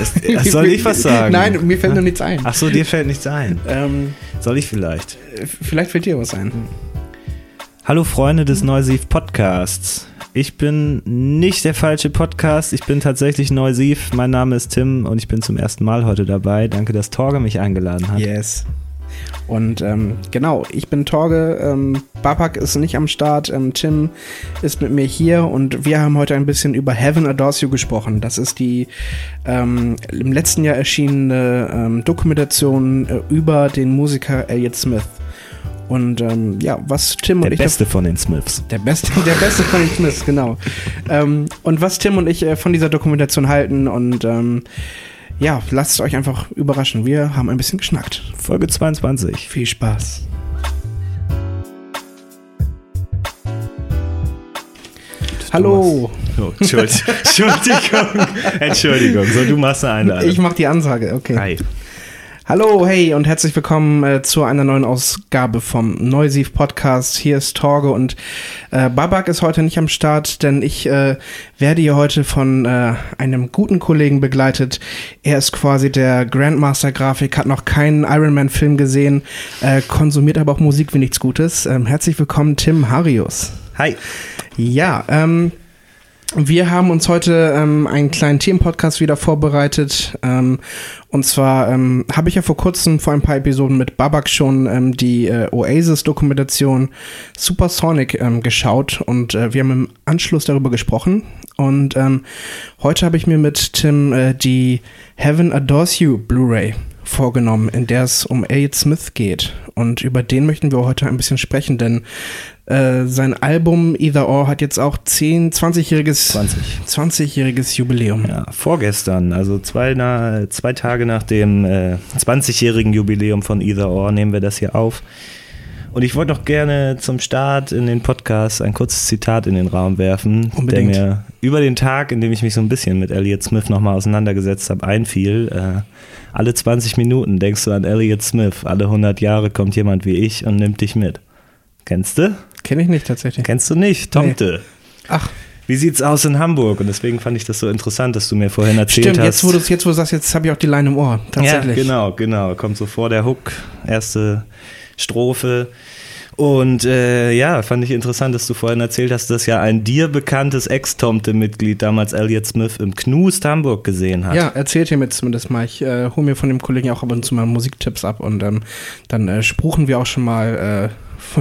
Es, soll ich was sagen? Nein, mir fällt nur nichts ein. Ach so, dir fällt nichts ein. Ähm, Soll ich vielleicht? vielleicht fällt dir was ein. Hallo Freunde des Neusiv Podcasts. Ich bin nicht der falsche Podcast, ich bin tatsächlich Neusiv. Mein Name ist Tim und ich bin zum ersten Mal heute dabei. Danke, dass Torge mich eingeladen hat. Yes. Und ähm, genau, ich bin Torge, ähm, Babak ist nicht am Start, ähm, Tim ist mit mir hier und wir haben heute ein bisschen über Heaven Adores You gesprochen. Das ist die ähm, im letzten Jahr erschienene ähm, Dokumentation äh, über den Musiker Elliott Smith. Und ähm, ja, was Tim Der und ich Beste von den Smiths. Der beste, der beste von den Smiths, genau. ähm, und was Tim und ich äh, von dieser Dokumentation halten und ähm, ja, lasst es euch einfach überraschen. Wir haben ein bisschen geschnackt. Folge 22. Viel Spaß. Hallo, Oh, Entschuldigung. Entschuldigung. Entschuldigung. So, du machst eine Einladung. ich mache die Ansage, okay. Hi. Hallo, hey und herzlich willkommen äh, zu einer neuen Ausgabe vom Neusiv Podcast. Hier ist Torge und äh, Babak ist heute nicht am Start, denn ich äh, werde hier heute von äh, einem guten Kollegen begleitet. Er ist quasi der Grandmaster Grafik, hat noch keinen Iron Man Film gesehen, äh, konsumiert aber auch Musik wie nichts Gutes. Ähm, herzlich willkommen, Tim Harius. Hi. Ja, ähm, wir haben uns heute ähm, einen kleinen Themenpodcast wieder vorbereitet. Ähm, und zwar ähm, habe ich ja vor kurzem, vor ein paar Episoden mit Babak schon ähm, die äh, Oasis-Dokumentation Supersonic ähm, geschaut und äh, wir haben im Anschluss darüber gesprochen. Und ähm, heute habe ich mir mit Tim äh, die Heaven Adores You Blu-ray vorgenommen, in der es um Elliott Smith geht. Und über den möchten wir heute ein bisschen sprechen, denn äh, sein Album Either Or hat jetzt auch 10, 20-jähriges 20. 20-jähriges Jubiläum. Ja, vorgestern, also zwei, na, zwei Tage nach dem äh, 20-jährigen Jubiläum von Either Or, nehmen wir das hier auf. Und ich wollte noch gerne zum Start in den Podcast ein kurzes Zitat in den Raum werfen, Unbedingt. der mir über den Tag, in dem ich mich so ein bisschen mit Elliott Smith nochmal auseinandergesetzt habe, einfiel. Äh, alle 20 Minuten denkst du an Elliott Smith, alle 100 Jahre kommt jemand wie ich und nimmt dich mit. Kennst du? Kenne ich nicht tatsächlich. Kennst du nicht? Tomte. Ach, Wie sieht's aus in Hamburg? Und deswegen fand ich das so interessant, dass du mir vorhin erzählt stimmt, hast. jetzt wo, du, jetzt wo du sagst, jetzt habe ich auch die Line im Ohr. Tatsächlich. Ja, genau, genau. Kommt so vor der Hook, erste Strophe. Und äh, ja, fand ich interessant, dass du vorhin erzählt hast, dass ja ein dir bekanntes Ex-Tomte-Mitglied damals Elliott Smith im Knust Hamburg gesehen hat. Ja, erzählt ihr mir zumindest mal. Ich äh, hole mir von dem Kollegen auch ab und zu mal Musiktipps ab und ähm, dann äh, spruchen wir auch schon mal.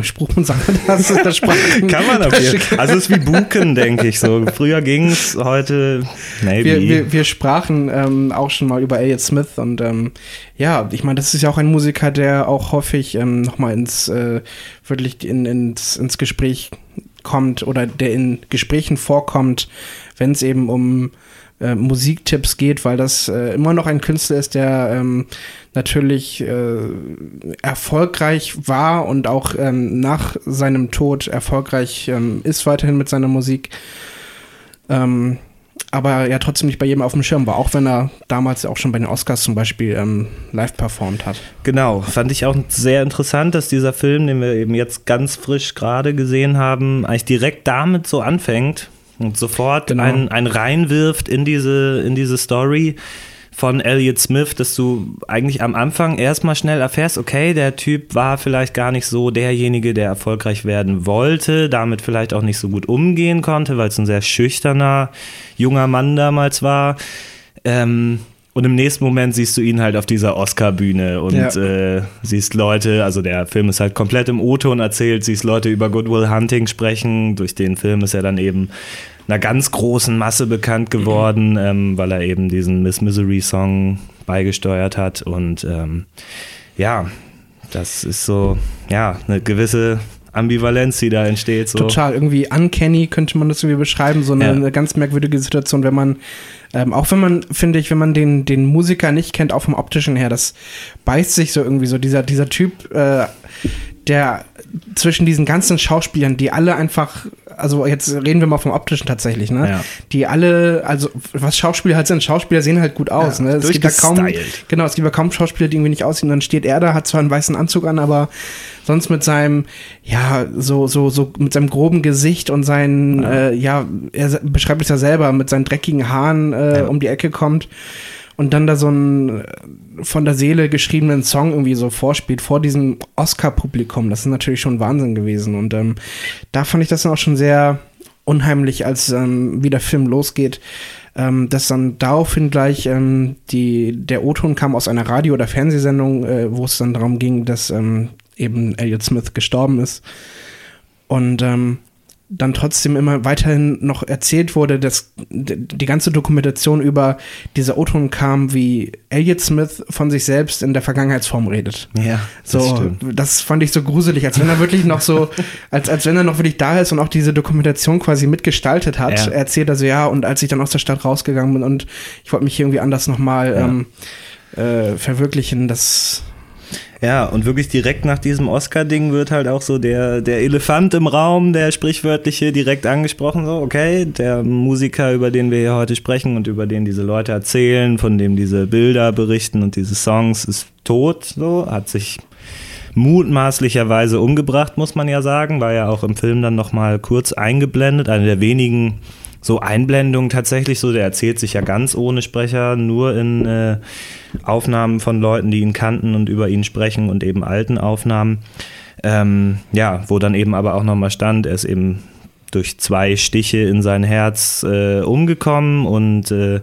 Spruchen sagen wir das? das Sprach- Kann man Fall. Also es ist wie Buken, denke ich so. Früher ging's, heute maybe. wir, wir, wir sprachen ähm, auch schon mal über Elliott Smith und ähm, ja, ich meine, das ist ja auch ein Musiker, der auch häufig ähm, nochmal ins äh, wirklich in, ins, ins Gespräch kommt oder der in Gesprächen vorkommt, wenn es eben um äh, Musiktipps geht, weil das äh, immer noch ein Künstler ist, der ähm, natürlich äh, erfolgreich war und auch ähm, nach seinem Tod erfolgreich ähm, ist weiterhin mit seiner Musik. Ähm, aber ja trotzdem nicht bei jedem auf dem Schirm war, auch wenn er damals auch schon bei den Oscars zum Beispiel ähm, live performt hat. Genau, fand ich auch sehr interessant, dass dieser Film, den wir eben jetzt ganz frisch gerade gesehen haben, eigentlich direkt damit so anfängt und sofort Genau. einen, einen reinwirft in diese, in diese Story von Elliott Smith, dass du eigentlich am Anfang erstmal schnell erfährst, okay, der Typ war vielleicht gar nicht so derjenige, der erfolgreich werden wollte, damit vielleicht auch nicht so gut umgehen konnte, weil es ein sehr schüchterner junger Mann damals war. Ähm, und im nächsten Moment siehst du ihn halt auf dieser Oscar-Bühne und Ja. äh, siehst Leute, also der Film ist halt komplett im O-Ton erzählt, siehst Leute über Goodwill Hunting sprechen. Durch den Film ist er dann eben einer ganz großen Masse bekannt geworden, ähm, weil er eben diesen Miss Misery-Song beigesteuert hat. Und ähm, ja, das ist so, ja, eine gewisse Ambivalenz, die da entsteht. So. Total, irgendwie uncanny könnte man das irgendwie beschreiben, so eine, Ja. eine ganz merkwürdige Situation, wenn man, ähm, auch wenn man, finde ich, wenn man den, den Musiker nicht kennt, auch vom optischen her, das beißt sich so irgendwie so, dieser, dieser Typ, äh, der zwischen diesen ganzen Schauspielern, die alle einfach, also jetzt reden wir mal vom optischen tatsächlich, ne? Ja. Die alle, also was Schauspieler halt sind, Schauspieler sehen halt gut aus, Ja, ne? Es gibt ja kaum, genau, es gibt ja kaum Schauspieler, die irgendwie nicht aussehen. Dann steht er da, hat zwar einen weißen Anzug an, aber sonst mit seinem, ja, so, so, so, mit seinem groben Gesicht und seinen, Ja. äh, ja, er beschreibt es ja selber, mit seinen dreckigen Haaren äh, um die Ecke kommt. Und dann da so einen äh, von der Seele geschriebenen Song irgendwie so vorspielt vor diesem Oscar-Publikum. Das ist natürlich schon Wahnsinn gewesen. Und ähm, da fand ich das dann auch schon sehr unheimlich, als ähm, wie der Film losgeht. Ähm, dass dann daraufhin gleich ähm, die, der O-Ton kam aus einer Radio- oder Fernsehsendung, äh, wo es dann darum ging, dass ähm, eben Elliot Smith gestorben ist. Und ähm, dann trotzdem immer weiterhin noch erzählt wurde, dass die ganze Dokumentation über diese O-Ton kam, wie Elliot Smith von sich selbst in der Vergangenheitsform redet. Ja, das so, stimmt. das fand ich so gruselig, als wenn er wirklich noch so, als, als wenn er noch wirklich da ist und auch diese Dokumentation quasi mitgestaltet hat. Ja. Er erzählt also, ja, und als ich dann aus der Stadt rausgegangen bin und ich wollte mich irgendwie anders nochmal ja. ähm, äh, verwirklichen, das ja, und wirklich direkt nach diesem Oscar-Ding wird halt auch so der, der Elefant im Raum, der sprichwörtliche, direkt angesprochen. So, okay, der Musiker, über den wir hier heute sprechen und über den diese Leute erzählen, von dem diese Bilder berichten und diese Songs, ist tot, so, hat sich mutmaßlicherweise umgebracht, muss man ja sagen, war ja auch im Film dann nochmal kurz eingeblendet, eine der wenigen so Einblendungen tatsächlich so, der erzählt sich ja ganz ohne Sprecher, nur in äh, Aufnahmen von Leuten, die ihn kannten und über ihn sprechen und eben alten Aufnahmen. Ähm, ja, wo dann eben aber auch nochmal stand, er ist eben durch zwei Stiche in sein Herz äh, umgekommen und äh,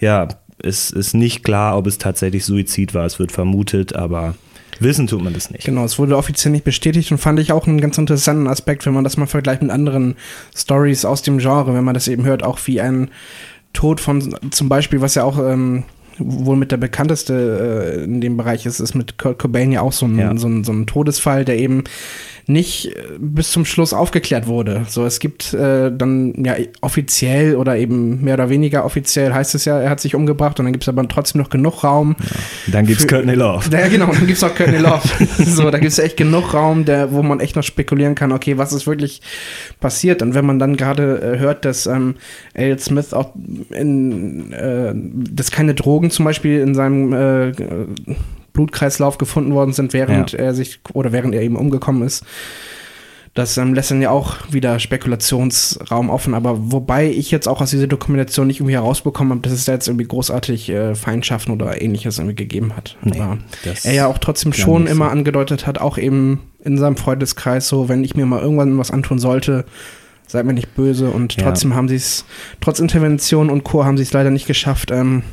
ja, es ist nicht klar, ob es tatsächlich Suizid war. Es wird vermutet, aber Wissen tut man das nicht. Genau, es wurde offiziell nicht bestätigt und fand ich auch einen ganz interessanten Aspekt, wenn man das mal vergleicht mit anderen Stories aus dem Genre, wenn man das eben hört, auch wie ein Tod von zum Beispiel, was ja auch ähm, wohl mit der bekannteste äh, in dem Bereich ist, ist mit Kurt Cobain ja auch so ein, ja. so ein, so ein Todesfall, der eben nicht äh, bis zum Schluss aufgeklärt wurde. So, es gibt äh, dann ja offiziell oder eben mehr oder weniger offiziell heißt es ja, er hat sich umgebracht und dann gibt es aber trotzdem noch genug Raum. Ja. Dann gibt es Courtney Love. Ja, genau, dann gibt es auch Courtney Love. so, da gibt es echt genug Raum, der, wo man echt noch spekulieren kann, okay, was ist wirklich passiert? Und wenn man dann gerade äh, hört, dass ähm, Elliot Smith auch in, äh, dass keine Drogen zum Beispiel in seinem äh, Blutkreislauf gefunden worden sind, während ja. er sich oder während er eben umgekommen ist. Das ähm, lässt dann ja auch wieder Spekulationsraum offen, aber wobei ich jetzt auch aus dieser Dokumentation nicht irgendwie herausbekommen habe, dass es da jetzt irgendwie großartig äh, Feindschaften oder ähnliches irgendwie gegeben hat. Nee, aber er ja auch trotzdem schon immer so. angedeutet hat, auch eben in seinem Freundeskreis, so wenn ich mir mal irgendwann was antun sollte, seid mir nicht böse und ja. trotzdem haben sie es, trotz Intervention und Co. haben sie es leider nicht geschafft, ähm,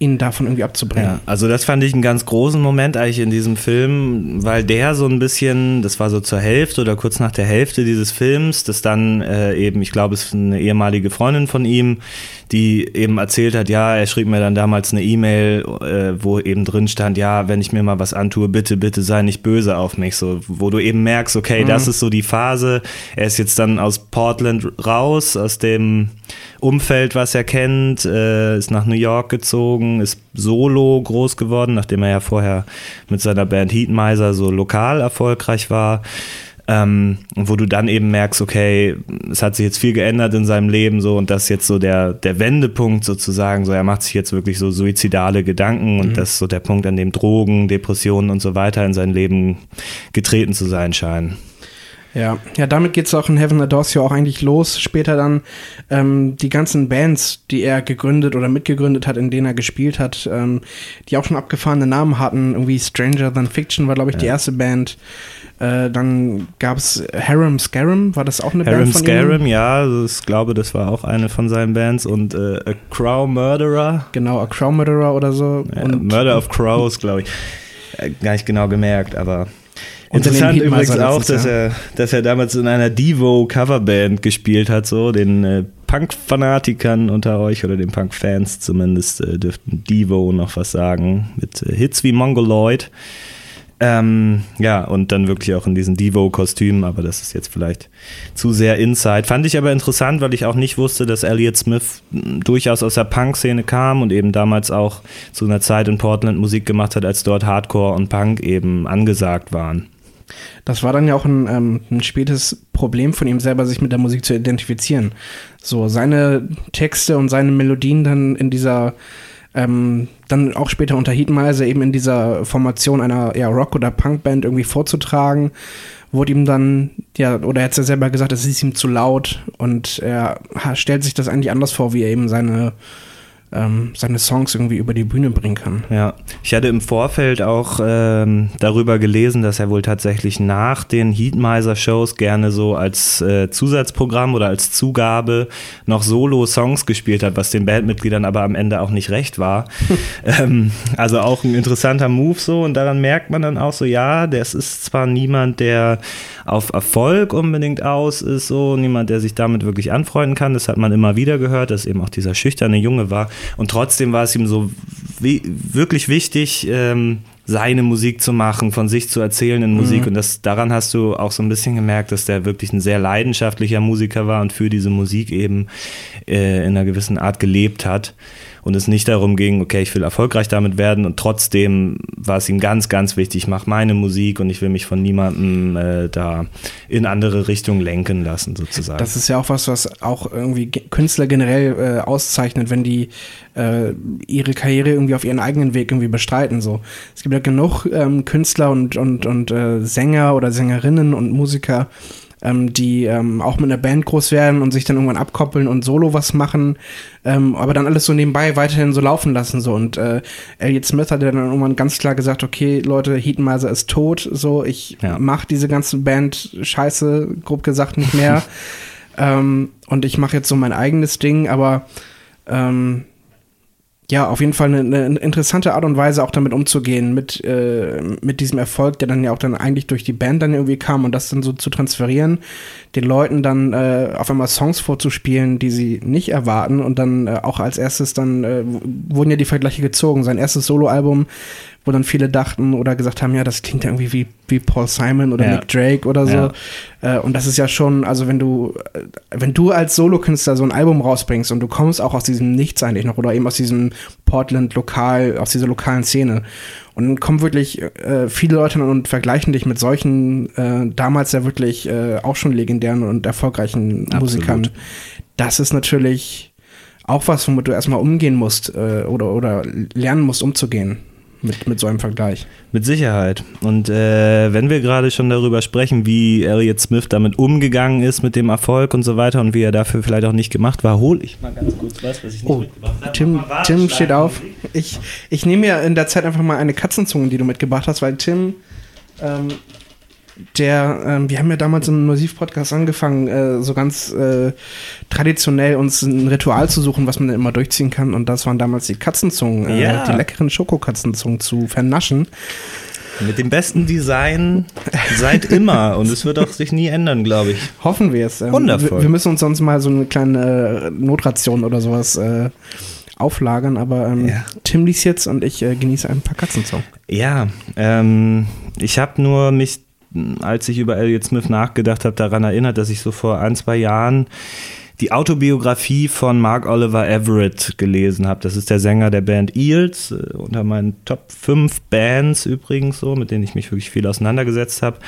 ihn davon irgendwie abzubringen. Ja, also das fand ich einen ganz großen Moment eigentlich in diesem Film, weil der so ein bisschen, das war so zur Hälfte oder kurz nach der Hälfte dieses Films, das dann äh, eben, ich glaube, es ist eine ehemalige Freundin von ihm, die eben erzählt hat, ja, er schrieb mir dann damals eine E-Mail, äh, wo eben drin stand, ja, wenn ich mir mal was antue, bitte, bitte sei nicht böse auf mich, so, wo du eben merkst, okay, mhm. das ist so die Phase, er ist jetzt dann aus Portland raus, aus dem Umfeld, was er kennt, äh, ist nach New York gezogen, ist solo groß geworden, nachdem er ja vorher mit seiner Band Heatmiser so lokal erfolgreich war. Ähm, wo du dann eben merkst, okay, es hat sich jetzt viel geändert in seinem Leben so und das ist jetzt so der, der Wendepunkt sozusagen, so er macht sich jetzt wirklich so suizidale Gedanken und mhm. das ist so der Punkt, an dem Drogen, Depressionen und so weiter in sein Leben getreten zu sein scheinen. Ja, ja, damit geht es auch in Heaven Adores ja auch eigentlich los. Später dann ähm, die ganzen Bands, die er gegründet oder mitgegründet hat, in denen er gespielt hat, ähm, die auch schon abgefahrene Namen hatten. Irgendwie Stranger Than Fiction war, glaube ich, ja. die erste Band. Äh, dann gab es Harem Scarum, war das auch eine Harem Band von Scarum, ihm? ja, ich glaube, das war auch eine von seinen Bands. Und äh, A Crow Murderer. Genau, A Crow Murderer oder so. Ja, Murder of Crows, glaube ich. Äh, gar nicht genau gemerkt, aber Interessant übrigens auch, dass er, dass er damals in einer Devo-Coverband gespielt hat, so den äh, Punk-Fanatikern unter euch oder den Punk-Fans zumindest äh, dürften Devo noch was sagen mit äh, Hits wie Mongoloid. Ähm, ja, und dann wirklich auch in diesen Devo-Kostümen, aber das ist jetzt vielleicht zu sehr Inside. Fand ich aber interessant, weil ich auch nicht wusste, dass Elliott Smith durchaus aus der Punk-Szene kam und eben damals auch zu einer Zeit in Portland Musik gemacht hat, als dort Hardcore und Punk eben angesagt waren. Das war dann ja auch ein, ähm, ein spätes Problem von ihm selber, sich mit der Musik zu identifizieren. So, seine Texte und seine Melodien dann in dieser, ähm, dann auch später unter Heatmeiser eben in dieser Formation einer ja, Rock- oder Punkband irgendwie vorzutragen, wurde ihm dann, ja, oder er hat es ja selber gesagt, es ist ihm zu laut und er stellt sich das eigentlich anders vor, wie er eben seine ähm, seine Songs irgendwie über die Bühne bringen kann. Ja, ich hatte im Vorfeld auch ähm, darüber gelesen, dass er wohl tatsächlich nach den Heatmiser-Shows gerne so als äh, Zusatzprogramm oder als Zugabe noch Solo-Songs gespielt hat, was den Bandmitgliedern aber am Ende auch nicht recht war. ähm, also auch ein interessanter Move so und daran merkt man dann auch so, ja, das ist zwar niemand, der auf Erfolg unbedingt aus ist, so niemand, der sich damit wirklich anfreunden kann. Das hat man immer wieder gehört, dass eben auch dieser schüchterne Junge war. Und trotzdem war es ihm so wirklich wichtig, ähm, seine Musik zu machen, von sich zu erzählen in Musik. Mhm. Und das, daran hast du auch so ein bisschen gemerkt, dass der wirklich ein sehr leidenschaftlicher Musiker war und für diese Musik eben äh, in einer gewissen Art gelebt hat und es nicht darum ging, okay, ich will erfolgreich damit werden und trotzdem war es ihm ganz, ganz wichtig, ich mache meine Musik und ich will mich von niemandem äh, da in andere Richtungen lenken lassen, sozusagen. Das ist ja auch was, was auch irgendwie Künstler generell äh, auszeichnet, wenn die äh, ihre Karriere irgendwie auf ihren eigenen Weg irgendwie bestreiten. So. Es gibt ja genug ähm, Künstler und, und, und äh, Sänger oder Sängerinnen und Musiker, ähm, die ähm, auch mit einer Band groß werden und sich dann irgendwann abkoppeln und solo was machen, ähm, aber dann alles so nebenbei weiterhin so laufen lassen so und äh, Elliot Smith hat dann irgendwann ganz klar gesagt, okay Leute, Heatmiser ist tot, so ich ja. mach diese ganzen Band Scheiße, grob gesagt nicht mehr ähm, und ich mache jetzt so mein eigenes Ding, aber ähm, ja, auf jeden Fall eine, eine, interessante Art und Weise, auch damit umzugehen, mit, äh, mit diesem Erfolg, der dann ja auch dann eigentlich durch die Band dann irgendwie kam und das dann so zu transferieren, den Leuten dann äh, auf einmal Songs vorzuspielen, die sie nicht erwarten und dann äh, auch als erstes dann äh, wurden ja die Vergleiche gezogen. Sein erstes Soloalbum wo dann viele dachten oder gesagt haben, ja, das klingt ja irgendwie wie, wie Paul Simon oder ja. Nick Drake oder so. Ja. Äh, und das ist ja schon, also wenn du, äh, wenn du als Solokünstler so ein Album rausbringst und du kommst auch aus diesem Nichts eigentlich noch oder eben aus diesem Portland-Lokal, aus dieser lokalen Szene und dann kommen wirklich äh, viele Leute und vergleichen dich mit solchen, äh, damals ja wirklich äh, auch schon legendären und erfolgreichen Absolut. Musikern. Das ist natürlich auch was, womit du erstmal umgehen musst äh, oder, oder lernen musst, umzugehen mit, mit so einem Vergleich. Mit Sicherheit. Und äh, wenn wir gerade schon darüber sprechen, wie Elliot Smith damit umgegangen ist mit dem Erfolg und so weiter und wie er dafür vielleicht auch nicht gemacht war, hole ich mal ganz kurz was, was ich nicht oh, mitgebracht habe. Tim, Tim steht auf. Ich, ich nehme mir in der Zeit einfach mal eine Katzenzunge, die du mitgebracht hast, weil Tim ähm, der, ähm, wir haben ja damals im Massiv-Podcast angefangen, äh, so ganz äh, traditionell uns ein Ritual zu suchen, was man dann immer durchziehen kann. Und das waren damals die Katzenzungen, äh, ja. die leckeren Schokokatzenzungen zu vernaschen. Mit dem besten Design seit immer. Und es wird auch sich nie ändern, glaube ich. Hoffen wir es. Ähm, Wundervoll. Wir, müssen uns sonst mal so eine kleine Notration oder sowas äh, auflagern, aber ähm, ja. Tim liest jetzt und ich äh, genieße ein paar Katzenzungen. Ja, ähm, ich habe nur mich als ich über Elliot Smith nachgedacht habe, daran erinnert, dass ich so vor ein, zwei Jahren die Autobiografie von Mark Oliver Everett gelesen habe. Das ist der Sänger der Band Eels, äh, unter meinen Top 5 Bands übrigens so, mit denen ich mich wirklich viel auseinandergesetzt habe.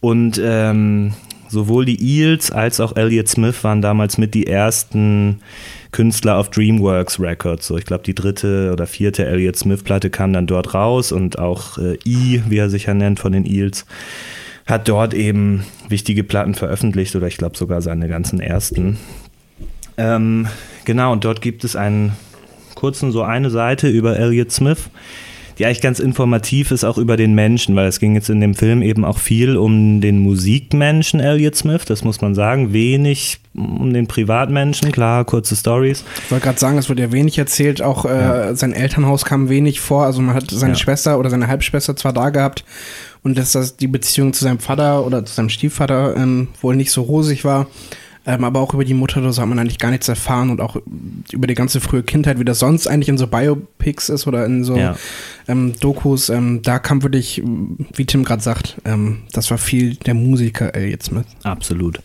Und ähm, sowohl die Eels als auch Elliot Smith waren damals mit die ersten Künstler auf DreamWorks Records. So, ich glaube, die dritte oder vierte Elliot Smith-Platte kam dann dort raus und auch äh, E, wie er sich ja nennt, von den Eels hat dort eben wichtige Platten veröffentlicht oder ich glaube sogar seine ganzen ersten. Ähm, genau, und dort gibt es einen kurzen, so eine Seite über Elliot Smith, die eigentlich ganz informativ ist, auch über den Menschen, weil es ging jetzt in dem Film eben auch viel um den Musikmenschen Elliot Smith, das muss man sagen, wenig um den Privatmenschen, klar, kurze Stories. Ich wollte gerade sagen, es wurde ja wenig erzählt, auch äh, ja. sein Elternhaus kam wenig vor, also man hat seine ja. Schwester oder seine Halbschwester zwar da gehabt und dass das die Beziehung zu seinem Vater oder zu seinem Stiefvater ähm, wohl nicht so rosig war. Ähm, aber auch über die Mutter oder so hat man eigentlich gar nichts erfahren und auch über die ganze frühe Kindheit, wie das sonst eigentlich in so Biopics ist oder in so ja. ähm, Dokus. Ähm, da kam wirklich, wie Tim gerade sagt, ähm, das war viel der Musiker Elliot Smith. Absolut.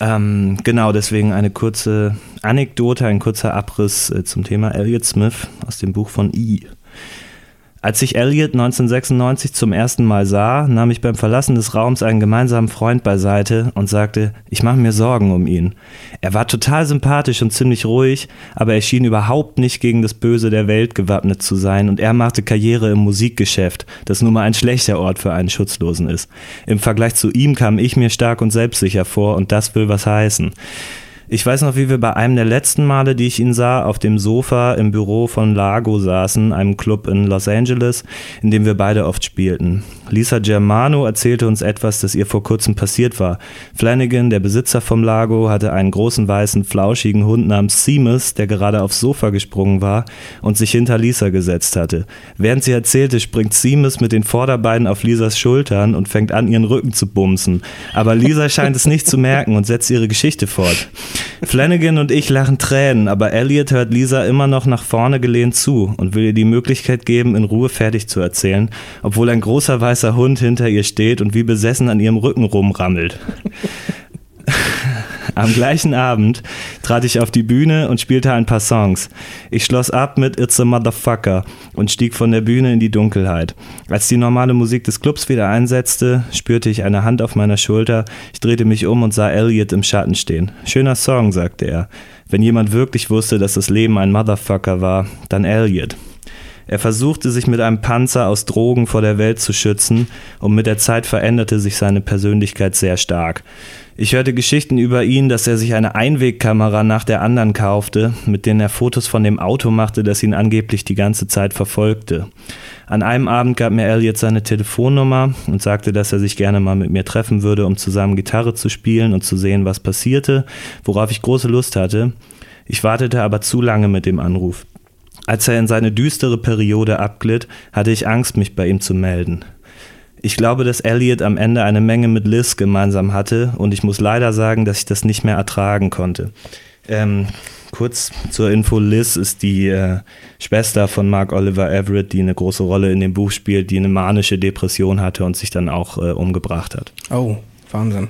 Ähm, genau, deswegen eine kurze Anekdote, ein kurzer Abriss äh, zum Thema Elliot Smith aus dem Buch von E. Als ich Elliot 1996 zum ersten Mal sah, nahm ich beim Verlassen des Raums einen gemeinsamen Freund beiseite und sagte, ich mache mir Sorgen um ihn. Er war total sympathisch und ziemlich ruhig, aber er schien überhaupt nicht gegen das Böse der Welt gewappnet zu sein und er machte Karriere im Musikgeschäft, das nun mal ein schlechter Ort für einen Schutzlosen ist. Im Vergleich zu ihm kam ich mir stark und selbstsicher vor und das will was heißen. Ich weiß noch, wie wir bei einem der letzten Male, die ich ihn sah, auf dem Sofa im Büro von Lago saßen, einem Club in Los Angeles, in dem wir beide oft spielten. Lisa Germano erzählte uns etwas, das ihr vor kurzem passiert war. Flanagan, der Besitzer vom Lago, hatte einen großen weißen, flauschigen Hund namens Seamus, der gerade aufs Sofa gesprungen war und sich hinter Lisa gesetzt hatte. Während sie erzählte, springt Seamus mit den Vorderbeinen auf Lisas Schultern und fängt an, ihren Rücken zu bumsen. Aber Lisa scheint es nicht zu merken und setzt ihre Geschichte fort. Flanagan und ich lachen Tränen, aber Elliot hört Lisa immer noch nach vorne gelehnt zu und will ihr die Möglichkeit geben, in Ruhe fertig zu erzählen, obwohl ein großer weißer Hund hinter ihr steht und wie besessen an ihrem Rücken rumrammelt. Am gleichen Abend trat ich auf die Bühne und spielte ein paar Songs. Ich schloss ab mit It's a Motherfucker und stieg von der Bühne in die Dunkelheit. Als die normale Musik des Clubs wieder einsetzte, spürte ich eine Hand auf meiner Schulter. Ich drehte mich um und sah Elliot im Schatten stehen. Schöner Song, sagte er. Wenn jemand wirklich wusste, dass das Leben ein Motherfucker war, dann Elliot. Er versuchte sich mit einem Panzer aus Drogen vor der Welt zu schützen und mit der Zeit veränderte sich seine Persönlichkeit sehr stark. Ich hörte Geschichten über ihn, dass er sich eine Einwegkamera nach der anderen kaufte, mit denen er Fotos von dem Auto machte, das ihn angeblich die ganze Zeit verfolgte. An einem Abend gab mir Elliot seine Telefonnummer und sagte, dass er sich gerne mal mit mir treffen würde, um zusammen Gitarre zu spielen und zu sehen, was passierte, worauf ich große Lust hatte. Ich wartete aber zu lange mit dem Anruf. Als er in seine düstere Periode abglitt, hatte ich Angst, mich bei ihm zu melden. Ich glaube, dass Elliot am Ende eine Menge mit Liz gemeinsam hatte und ich muss leider sagen, dass ich das nicht mehr ertragen konnte. Ähm, kurz zur Info, Liz ist die äh, Schwester von Mark Oliver Everett, die eine große Rolle in dem Buch spielt, die eine manische Depression hatte und sich dann auch äh, umgebracht hat. Oh, Wahnsinn.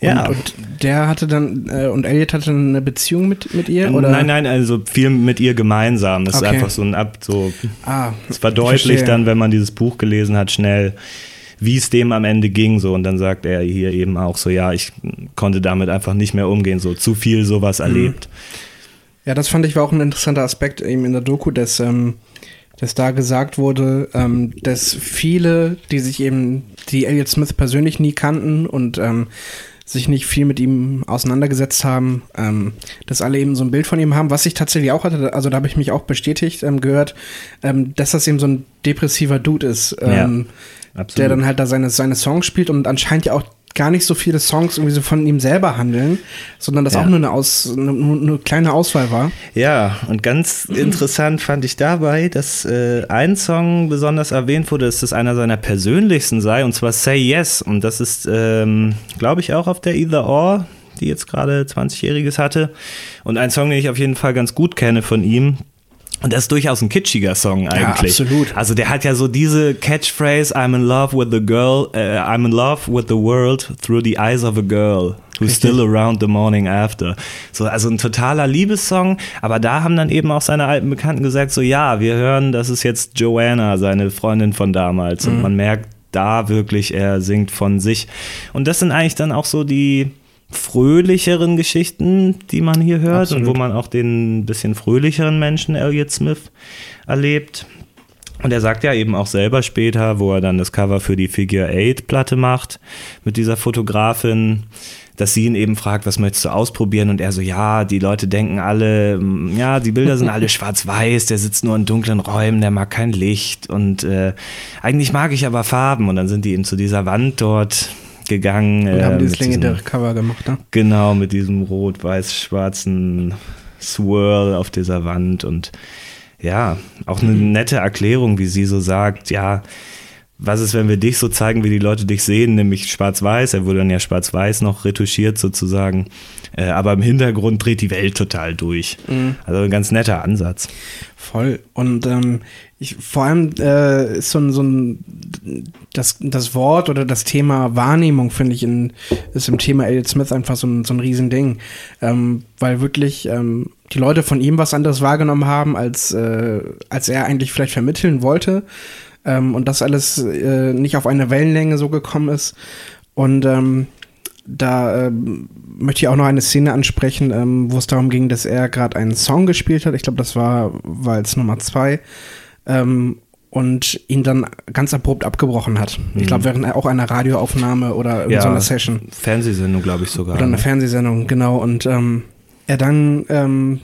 Ja. Und, und der hatte dann, äh, und Elliot hatte eine Beziehung mit, mit ihr? Oder? Nein, nein, also viel mit ihr gemeinsam. Das Okay. ist einfach so ein Ab, so, Ah, es verdeutlicht dann, wenn man dieses Buch gelesen hat, schnell, wie es dem am Ende ging, so. Und dann sagt er hier eben auch so, ja, ich konnte damit einfach nicht mehr umgehen, so zu viel sowas erlebt. Ja, das fand ich war auch ein interessanter Aspekt eben in der Doku, dass, ähm, dass da gesagt wurde, ähm, dass viele, die sich eben, die Elliot Smith persönlich nie kannten und ähm, sich nicht viel mit ihm auseinandergesetzt haben, ähm, dass alle eben so ein Bild von ihm haben, was ich tatsächlich auch hatte, also da habe ich mich auch bestätigt ähm, gehört, ähm, dass das eben so ein depressiver Dude ist, ähm, Absolut. der dann halt da seine, seine Songs spielt und anscheinend ja auch gar nicht so viele Songs irgendwie so von ihm selber handeln, sondern das Ja. auch nur eine, Aus, eine, eine kleine Auswahl war. Ja, und ganz interessant fand ich dabei, dass äh, ein Song besonders erwähnt wurde, dass das einer seiner persönlichsten sei, und zwar Say Yes. Und das ist, ähm, glaube ich, auch auf der Either Or, die jetzt gerade 20-Jähriges hatte. Und ein Song, den ich auf jeden Fall ganz gut kenne von ihm. Und das ist durchaus ein kitschiger Song eigentlich. absolut. Also der hat ja so diese Catchphrase, I'm in love with the girl, äh, I'm in love with the world through the eyes of a girl. Who's still around the morning after. So, also ein totaler Liebessong, aber da haben dann eben auch seine alten Bekannten gesagt, so ja, wir hören, das ist jetzt Joanna, seine Freundin von damals. Und man merkt da wirklich, er singt von sich. Und das sind eigentlich dann auch so die fröhlicheren Geschichten, die man hier hört und Absolut. wo man auch den bisschen fröhlicheren Menschen Elliot Smith erlebt. Und er sagt ja eben auch selber später, wo er dann das Cover für die Figure 8 Platte macht, mit dieser Fotografin, dass sie ihn eben fragt, was möchtest du ausprobieren? Und er so, ja, die Leute denken alle, mm, ja, die Bilder sind alle schwarz-weiß, der sitzt nur in dunklen Räumen, der mag kein Licht und äh, eigentlich mag ich aber Farben. Und dann sind die eben zu dieser Wand dort gegangen. Und äh, haben dieses mit diesem- legendäre Cover gemacht, ne? Genau, mit diesem rot-weiß-schwarzen Swirl auf dieser Wand und ja, auch eine nette Erklärung, wie sie so sagt, ja, was ist, wenn wir dich so zeigen, wie die Leute dich sehen, nämlich schwarz-weiß, er wurde dann ja schwarz-weiß noch retuschiert sozusagen, äh, aber im Hintergrund dreht die Welt total durch. Also ein ganz netter Ansatz. Voll. Und ähm, ich, vor allem äh, ist so ein, so ein das, das Wort oder das Thema Wahrnehmung, finde ich, in, ist im Thema Elliot Smith einfach so ein, so ein Riesending. Ähm, weil wirklich ähm, die Leute von ihm was anderes wahrgenommen haben, als, äh, als er eigentlich vielleicht vermitteln wollte. Ähm, und das alles äh, nicht auf eine Wellenlänge so gekommen ist. Und ähm, da ähm, möchte ich auch noch eine Szene ansprechen, ähm, wo es darum ging, dass er gerade einen Song gespielt hat. Ich glaube, das war, als Nummer zwei. Ähm, und ihn dann ganz abrupt abgebrochen hat. Ich glaube, während auch einer Radioaufnahme oder in Ja. so einer Session. Fernsehsendung, glaube ich sogar. Oder eine ne? Fernsehsendung, genau. Und ähm, er dann ähm,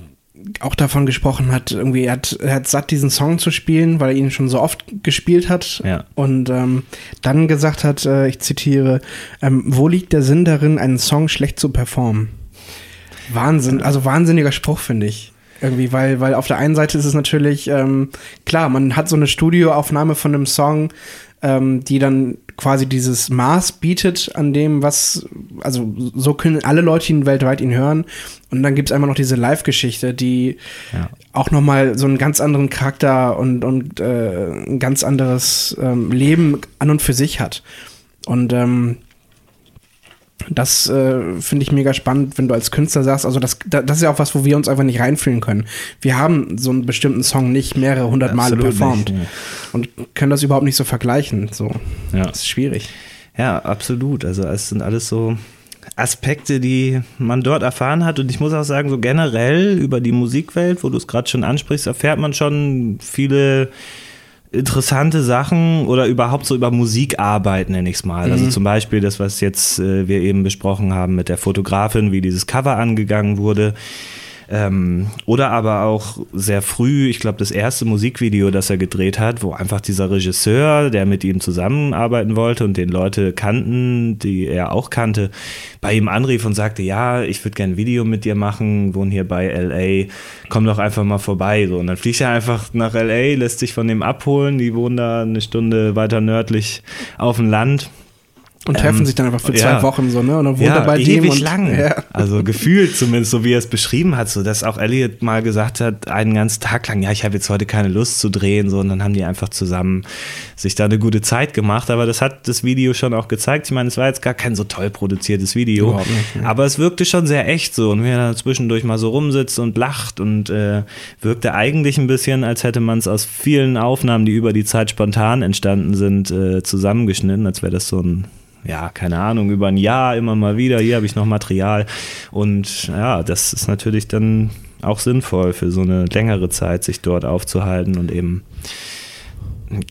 auch davon gesprochen hat, irgendwie, er hat, er hat satt, diesen Song zu spielen, weil er ihn schon so oft gespielt hat. Ja. Und ähm, dann gesagt hat, äh, ich zitiere, ähm, wo liegt der Sinn darin, einen Song schlecht zu performen? Wahnsinn, also wahnsinniger Spruch, finde ich. Irgendwie, weil, weil auf der einen Seite ist es natürlich, ähm, klar, man hat so eine Studioaufnahme von einem Song, ähm, die dann quasi dieses Maß bietet an dem, was, also so können alle Leute ihn weltweit ihn hören. Und dann gibt es einfach noch diese Live-Geschichte, die Ja. auch nochmal so einen ganz anderen Charakter und, und äh, ein ganz anderes ähm, Leben an und für sich hat. Und ähm, das äh, finde ich mega spannend, wenn du als Künstler sagst, also das, da- das ist ja auch was, wo wir uns einfach nicht reinfühlen können. Wir haben so einen bestimmten Song nicht mehrere hundert Male Absolut performt nicht, und können das überhaupt nicht so vergleichen. So, Ja. das ist schwierig. Ja, absolut. Also es sind alles so Aspekte, die man dort erfahren hat. Und ich muss auch sagen, so generell über die Musikwelt, wo du es gerade schon ansprichst, erfährt man schon viele interessante Sachen oder überhaupt so über Musikarbeit, nenne ich es mal. Also zum Beispiel das, was jetzt äh, wir eben besprochen haben mit der Fotografin, wie dieses Cover angegangen wurde. Ähm, oder aber auch sehr früh, ich glaube, das erste Musikvideo, das er gedreht hat, wo einfach dieser Regisseur, der mit ihm zusammenarbeiten wollte und den Leute kannten, die er auch kannte, bei ihm anrief und sagte, ja, ich würde gerne ein Video mit dir machen, wohne hier bei LA, komm doch einfach mal vorbei. So, und dann fliegt er einfach nach LA, lässt sich von dem abholen, die wohnen da eine Stunde weiter nördlich auf dem Land. Und treffen Ähm, sich dann einfach für ja. zwei Wochen so, ne? Und dann wohnt Ja, er bei dem ewig und lang. Ja. Also gefühlt zumindest, so wie er es beschrieben hat, so dass auch Elliot mal gesagt hat, einen ganzen Tag lang, ja, ich habe jetzt heute keine Lust zu drehen, so und dann haben die einfach zusammen sich da eine gute Zeit gemacht. Aber das hat das Video schon auch gezeigt. Ich meine, es war jetzt gar kein so toll produziertes Video, nicht, ne. aber es wirkte schon sehr echt so und wie er da zwischendurch mal so rumsitzt und lacht und äh, wirkte eigentlich ein bisschen, als hätte man es aus vielen Aufnahmen, die über die Zeit spontan entstanden sind, äh, zusammengeschnitten, als wäre das so ein ja, keine Ahnung, über ein Jahr immer mal wieder, hier habe ich noch Material. Und ja, das ist natürlich dann auch sinnvoll für so eine längere Zeit, sich dort aufzuhalten und eben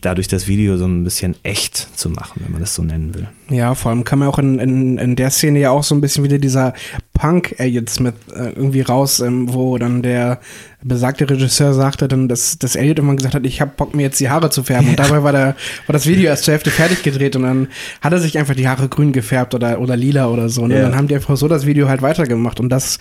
dadurch das Video so ein bisschen echt zu machen, wenn man das so nennen will. Ja, vor allem kam ja auch in, in, in der Szene ja auch so ein bisschen wieder dieser Punk Elliot Smith äh, irgendwie raus, ähm, wo dann der besagte Regisseur sagte dann, dass, dass Elliot immer gesagt hat, ich hab Bock mir jetzt die Haare zu färben. Und dabei war, der, war das Video erst zur Hälfte fertig gedreht und dann hat er sich einfach die Haare grün gefärbt oder, oder lila oder so. Ne? Ja. Dann haben die einfach so das Video halt weitergemacht und das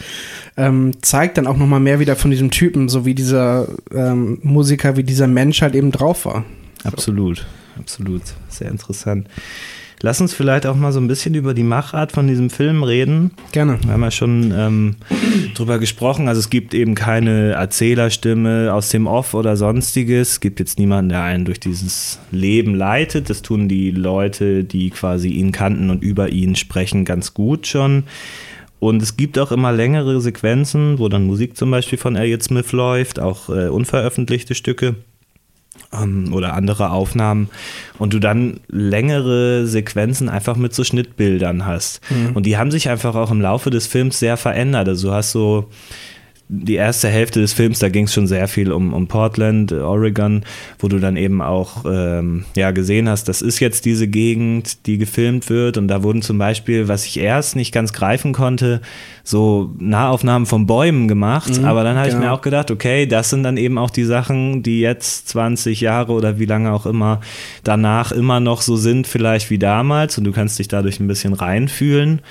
ähm, zeigt dann auch nochmal mehr wieder von diesem Typen, so wie dieser ähm, Musiker, wie dieser Mensch halt eben drauf war. Absolut, absolut. Sehr interessant. Lass uns vielleicht auch mal so ein bisschen über die Machart von diesem Film reden. Gerne. Wir haben ja schon ähm, drüber gesprochen. Also es gibt eben keine Erzählerstimme aus dem Off oder sonstiges. Es gibt jetzt niemanden, der einen durch dieses Leben leitet. Das tun die Leute, die quasi ihn kannten und über ihn sprechen, ganz gut schon. Und es gibt auch immer längere Sequenzen, wo dann Musik zum Beispiel von Elliott Smith läuft, auch äh, unveröffentlichte Stücke ähm, oder andere Aufnahmen und du dann längere Sequenzen einfach mit so Schnittbildern hast. Und die haben sich einfach auch im Laufe des Films sehr verändert. Also du hast so die erste Hälfte des Films, da ging es schon sehr viel um, um Portland, Oregon, wo du dann eben auch ähm, ja, gesehen hast, das ist jetzt diese Gegend, die gefilmt wird. Und da wurden zum Beispiel, was ich erst nicht ganz greifen konnte, so Nahaufnahmen von Bäumen gemacht. Mhm, Aber dann habe ich genau. mir auch gedacht, okay, das sind dann eben auch die Sachen, die jetzt 20 Jahre oder wie lange auch immer danach immer noch so sind, vielleicht wie damals. Und du kannst dich dadurch ein bisschen reinfühlen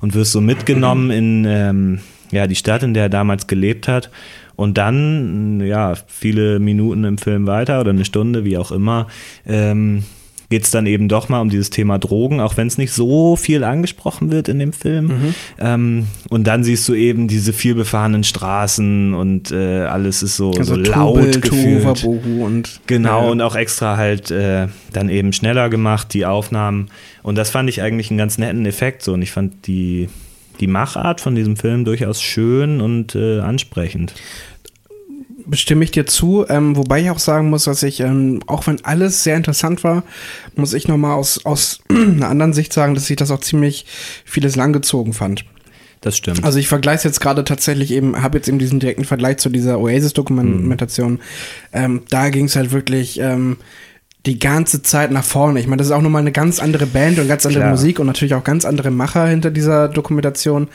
und wirst so mitgenommen in ähm, ja, die Stadt, in der er damals gelebt hat. Und dann, ja, viele Minuten im Film weiter oder eine Stunde, wie auch immer, ähm, geht es dann eben doch mal um dieses Thema Drogen, auch wenn es nicht so viel angesprochen wird in dem Film. Mhm. Ähm, und dann siehst du eben diese vielbefahrenen Straßen und äh, alles ist so, so laut Trubel, gefühlt. Und Genau, ja. und auch extra halt äh, dann eben schneller gemacht, die Aufnahmen. Und das fand ich eigentlich einen ganz netten Effekt so. Und ich fand die, die Machart von diesem Film durchaus schön und äh, ansprechend. bestimme ich dir zu, ähm, wobei ich auch sagen muss, dass ich, ähm, auch wenn alles sehr interessant war, muss ich nochmal aus, aus einer anderen Sicht sagen, dass ich das auch ziemlich vieles langgezogen fand. Das stimmt. Also ich vergleiche es jetzt gerade tatsächlich eben, habe jetzt eben diesen direkten Vergleich zu dieser Oasis-Dokumentation. Ähm, da ging es halt wirklich ähm, die ganze Zeit nach vorne. Ich meine, das ist auch nochmal eine ganz andere Band und ganz andere Klar. Musik und natürlich auch ganz andere Macher hinter dieser Dokumentation.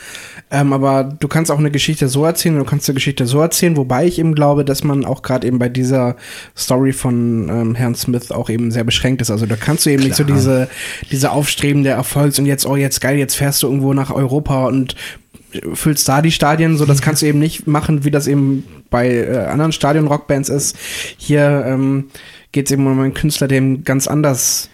Ähm, aber du kannst auch eine Geschichte so erzählen, du kannst eine Geschichte so erzählen, wobei ich eben glaube, dass man auch gerade eben bei dieser Story von ähm, Herrn Smith auch eben sehr beschränkt ist. Also da kannst du eben nicht so Klar. diese, diese aufstrebende Erfolgs und jetzt, oh, jetzt geil, jetzt fährst du irgendwo nach Europa und füllst da die Stadien, so das kannst du eben nicht machen, wie das eben bei äh, anderen Stadion-Rockbands ist. Hier ähm, geht es eben um einen Künstler, der eben ganz anders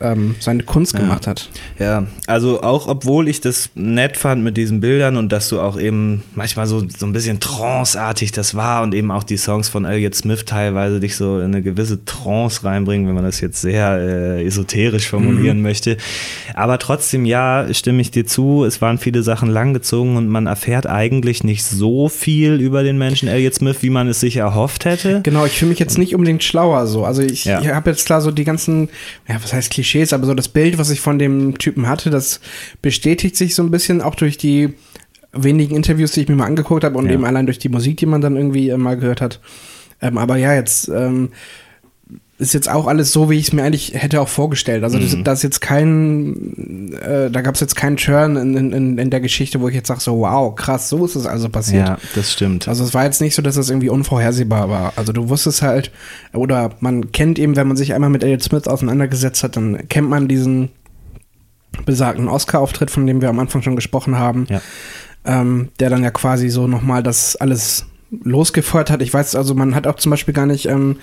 ähm, seine Kunst Ja. gemacht hat. Ja, also auch obwohl ich das nett fand mit diesen Bildern und dass du auch eben manchmal so, so ein bisschen tranceartig das war und eben auch die Songs von Elliott Smith teilweise dich so in eine gewisse Trance reinbringen, wenn man das jetzt sehr äh, esoterisch formulieren möchte. Aber trotzdem, ja, stimme ich dir zu, es waren viele Sachen langgezogen und man erfährt eigentlich nicht so viel über den Menschen Elliott Smith, wie man es sich erhofft hätte. Genau, ich fühle mich jetzt nicht unbedingt schlauer so. Also ich, Ja. ich habe jetzt klar so die ganzen, ja, was heißt Klischees, aber so das Bild, was ich von dem Typen hatte, das bestätigt sich so ein bisschen auch durch die wenigen Interviews, die ich mir mal angeguckt habe und Ja. eben allein durch die Musik, die man dann irgendwie mal gehört hat. Ähm, aber ja, jetzt ähm, ist jetzt auch alles so, wie ich es mir eigentlich hätte auch vorgestellt. Also das, das ist jetzt kein, äh, da gab es jetzt keinen Turn in, in- in, in der Geschichte, wo ich jetzt sage so, wow, krass, so ist es also passiert. Ja, das stimmt. Also es war jetzt nicht so, dass das irgendwie unvorhersehbar war. Also du wusstest halt, oder man kennt eben, wenn man sich einmal mit Elliot Smith auseinandergesetzt hat, dann kennt man diesen besagten Oscar-Auftritt, von dem wir am Anfang schon gesprochen haben, Ja. ähm, der dann ja quasi so nochmal das alles losgefeuert hat. Ich weiß, also man hat auch zum Beispiel gar nicht ähm,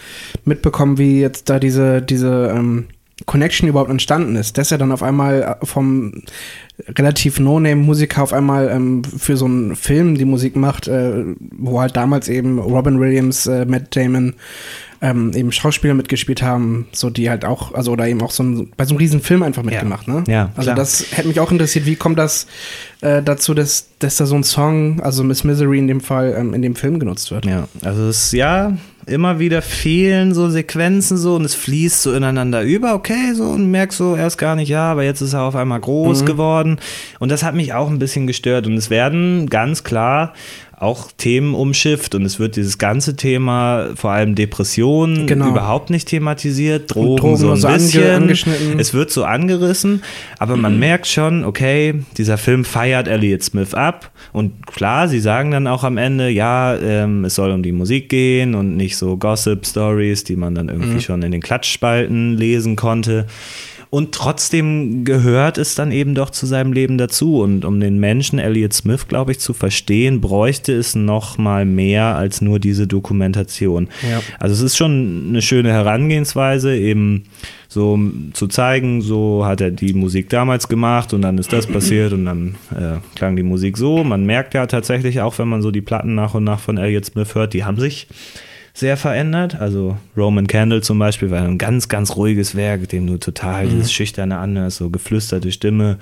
mitbekommen, wie jetzt da diese, diese ähm, Connection überhaupt entstanden ist. Dass er dann auf einmal äh, vom relativ No-Name-Musiker auf einmal ähm, für so einen Film die Musik macht, äh, wo halt damals eben Robin Williams, äh, Matt Damon ähm, eben Schauspieler mitgespielt haben, so die halt auch, also oder eben auch so ein, bei so einem riesen Film einfach mitgemacht, ne? Ja, Also klar. das hätte mich auch interessiert, wie kommt das äh, dazu, dass, dass da so ein Song, also Miss Misery in dem Fall, ähm, in dem Film genutzt wird? Ja, also es ja immer wieder fehlen so Sequenzen so und es fließt so ineinander über, okay, so und merkst so erst gar nicht, ja, aber jetzt ist er auf einmal groß Mhm. geworden und das hat mich auch ein bisschen gestört und es werden ganz klar auch Themen umschifft und es wird dieses ganze Thema, vor allem Depressionen, Genau. überhaupt nicht thematisiert, Drogen, Drogen so ein so ange- bisschen. angeschnitten. Es wird so angerissen, aber man merkt schon, okay, dieser Film feiert Elliott Smith ab und klar, sie sagen dann auch am Ende, ja, ähm, es soll um die Musik gehen und nicht so Gossip-Stories, die man dann irgendwie schon in den Klatschspalten lesen konnte. Und trotzdem gehört es dann eben doch zu seinem Leben dazu. Und um den Menschen Elliott Smith, glaube ich, zu verstehen, bräuchte es noch mal mehr als nur diese Dokumentation. Ja. Also es ist schon eine schöne Herangehensweise, eben so zu zeigen, so hat er die Musik damals gemacht und dann ist das passiert und dann äh, klang die Musik so. Man merkt ja tatsächlich auch, wenn man so die Platten nach und nach von Elliott Smith hört, die haben sich sehr verändert. Also Roman Candle zum Beispiel war ein ganz, ganz ruhiges Werk, dem du total dieses Schüchterne anhörst, so geflüsterte Stimme,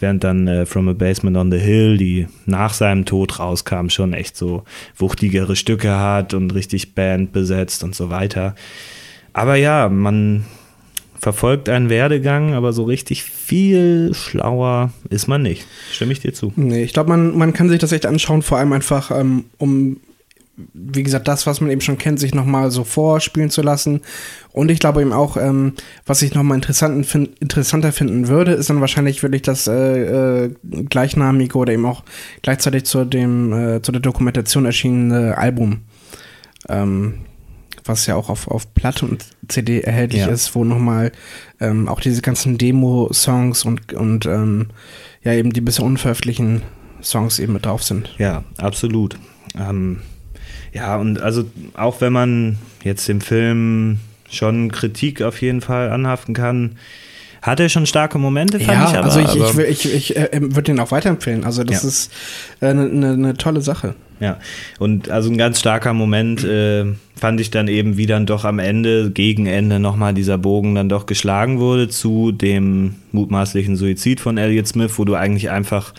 während dann äh, From a Basement on the Hill, die nach seinem Tod rauskam, schon echt so wuchtigere Stücke hat und richtig Band besetzt und so weiter. Aber ja, man verfolgt einen Werdegang, aber so richtig viel schlauer ist man nicht. Stimme ich dir zu. Nee, ich glaube, man, man kann sich das echt anschauen, vor allem einfach, ähm, um, wie gesagt, das, was man eben schon kennt, sich nochmal so vorspielen zu lassen. Und ich glaube eben auch, ähm, was ich nochmal interessant, fin interessanter finden würde, ist dann wahrscheinlich wirklich das äh, äh, gleichnamige oder eben auch gleichzeitig zu, dem, äh, zu der Dokumentation erschienene Album. Ähm, was ja auch auf, auf Platte und CD erhältlich Ja. ist, wo nochmal ähm, auch diese ganzen Demo-Songs und, und ähm, ja eben die bisher unveröffentlichten Songs eben mit drauf sind. Ja, absolut. Ähm, ja, und also auch wenn man jetzt dem Film schon Kritik auf jeden Fall anhaften kann, hat er schon starke Momente, fand ja, ich aber. also ich, ich, will- ich, ich äh, würde den auch weiterempfehlen. Also das Ja. ist eine äh, ne, ne tolle Sache. Ja, und also ein ganz starker Moment äh, fand ich dann eben, wie dann doch am Ende, gegen Ende nochmal dieser Bogen dann doch geschlagen wurde zu dem mutmaßlichen Suizid von Elliott Smith, wo du eigentlich einfach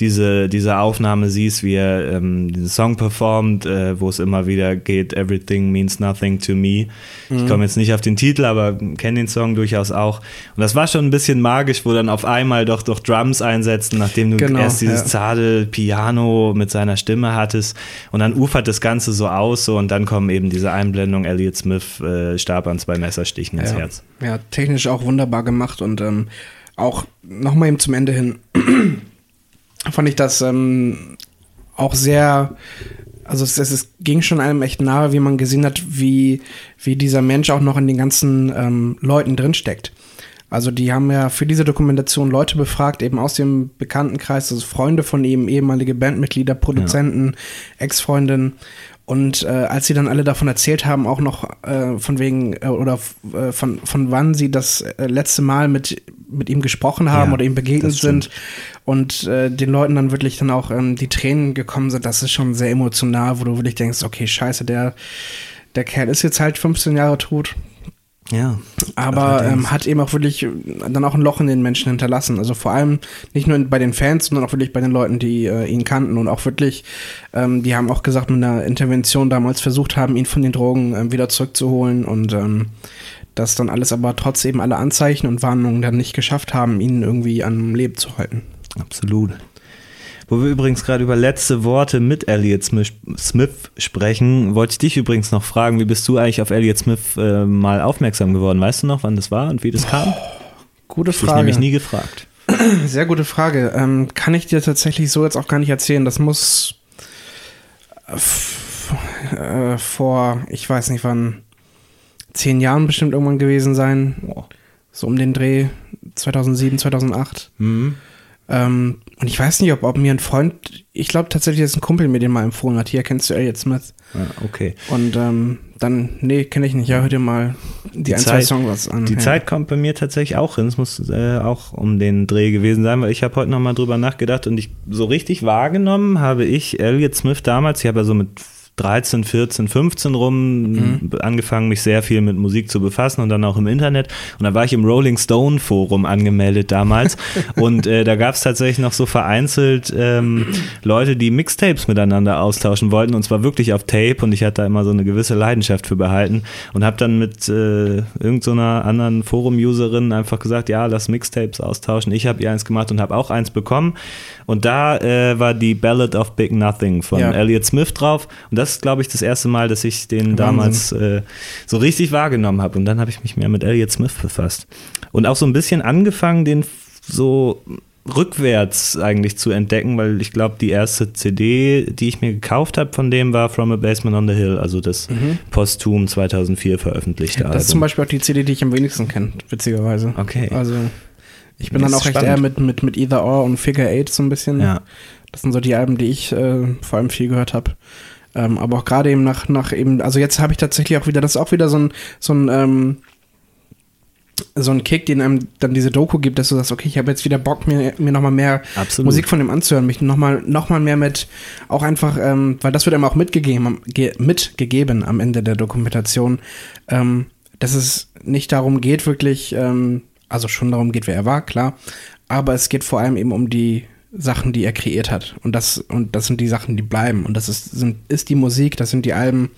diese, diese Aufnahme siehst, wie er ähm, diesen Song performt, äh, wo es immer wieder geht, Everything means nothing to me. Ich komme jetzt nicht auf den Titel, aber kenne den Song durchaus auch. Und das war schon ein bisschen magisch, wo dann auf einmal doch doch Drums einsetzen, nachdem du Genau, erst dieses ja. zarte Piano mit seiner Stimme hattest Artists. Und dann ufert das Ganze so aus so und dann kommen eben diese Einblendungen, Elliot Smith äh, starb an zwei Messerstichen ins ja. Herz. Ja, technisch auch wunderbar gemacht und ähm, auch nochmal eben zum Ende hin fand ich das ähm, auch sehr, also es, es, es, ging schon einem echt nahe, wie man gesehen hat, wie, wie dieser Mensch auch noch in den ganzen ähm, Leuten drinsteckt. Also die haben ja für diese Dokumentation Leute befragt, eben aus dem Bekanntenkreis, also Freunde von ihm, ehemalige Bandmitglieder, Produzenten, ja. Ex-Freundinnen. Und äh, als sie dann alle davon erzählt haben, auch noch äh, von wegen äh, oder äh, von, von wann sie das äh, letzte Mal mit, mit ihm gesprochen haben ja, oder ihm begegnet sind und äh, den Leuten dann wirklich dann auch ähm, die Tränen gekommen sind, das ist schon sehr emotional, wo du wirklich denkst, okay, scheiße, der, der Kerl ist jetzt halt 15 Jahre tot. Ja. Aber ähm, hat eben auch wirklich dann auch ein Loch in den Menschen hinterlassen. Also vor allem nicht nur bei den Fans, sondern auch wirklich bei den Leuten, die äh, ihn kannten und auch wirklich, ähm, die haben auch gesagt, mit einer Intervention damals versucht haben, ihn von den Drogen äh, wieder zurückzuholen und ähm, das dann alles aber trotz eben alle Anzeichen und Warnungen dann nicht geschafft haben, ihn irgendwie am Leben zu halten. Absolut. Wo wir übrigens gerade über letzte Worte mit Elliot Smith, Smith, sprechen, wollte ich dich übrigens noch fragen, wie bist du eigentlich auf Elliot Smith äh, mal aufmerksam geworden? Weißt du noch, wann das war und wie das kam? Gute Frage. Ich nämlich nie gefragt. Sehr gute Frage. Ähm, kann ich dir tatsächlich so jetzt auch gar nicht erzählen. Das muss äh, vor, ich weiß nicht wann, zehn Jahren bestimmt irgendwann gewesen sein. So um den Dreh 2007, 2008. Mhm. Ähm, und ich weiß nicht, ob, ob mir ein Freund, ich glaube tatsächlich, dass ein Kumpel mir den mal empfohlen hat. Hier kennst du Elliot Smith. Ah, okay. Und ähm, dann, nee, kenne ich nicht. Ja, hör dir mal die, die ein, Zeit, zwei Songs an. Die ja. Zeit kommt bei mir tatsächlich auch hin. Es muss äh, auch um den Dreh gewesen sein, weil ich habe heute nochmal drüber nachgedacht und ich so richtig wahrgenommen habe ich Elliot Smith damals. Ich habe ja so mit 13, 14, 15 rum mhm. angefangen, mich sehr viel mit Musik zu befassen und dann auch im Internet. Und da war ich im Rolling Stone Forum angemeldet damals. und äh, da gab es tatsächlich noch so vereinzelt ähm, Leute, die Mixtapes miteinander austauschen wollten und zwar wirklich auf Tape. Und ich hatte da immer so eine gewisse Leidenschaft für behalten und habe dann mit äh, irgendeiner so anderen Forum-Userin einfach gesagt, ja, lass Mixtapes austauschen. Ich habe ihr eins gemacht und habe auch eins bekommen. Und da äh, war die Ballad of Big Nothing von ja. Elliot Smith drauf. Und das ist, glaube ich, das erste Mal, dass ich den Wahnsinn. damals äh, so richtig wahrgenommen habe. Und dann habe ich mich mehr mit Elliot Smith befasst. Und auch so ein bisschen angefangen, den so rückwärts eigentlich zu entdecken, weil ich glaube, die erste CD, die ich mir gekauft habe von dem, war From a Basement on the Hill, also das mhm. posthum 2004 veröffentlichte Das ist zum Beispiel auch die CD, die ich am wenigsten kenne, witzigerweise. Okay. Also ich bin das dann auch recht eher mit, mit, mit Either Or und Figure Eight so ein bisschen. Ja. Das sind so die Alben, die ich äh, vor allem viel gehört habe. Ähm, aber auch gerade eben nach, nach eben, also jetzt habe ich tatsächlich auch wieder, das ist auch wieder so ein, so ein, ähm, so ein Kick, den einem dann diese Doku gibt, dass du sagst, okay, ich habe jetzt wieder Bock, mir, mir nochmal mehr Absolut. Musik von dem anzuhören, mich nochmal noch mal mehr mit, auch einfach, ähm, weil das wird einem auch mitgegeben, ge, mitgegeben am Ende der Dokumentation, ähm, dass es nicht darum geht, wirklich ähm, also schon darum geht, wer er war, klar. Aber es geht vor allem eben um die Sachen, die er kreiert hat. Und das, und das sind die Sachen, die bleiben. Und das ist, sind, ist die Musik, das sind die Alben.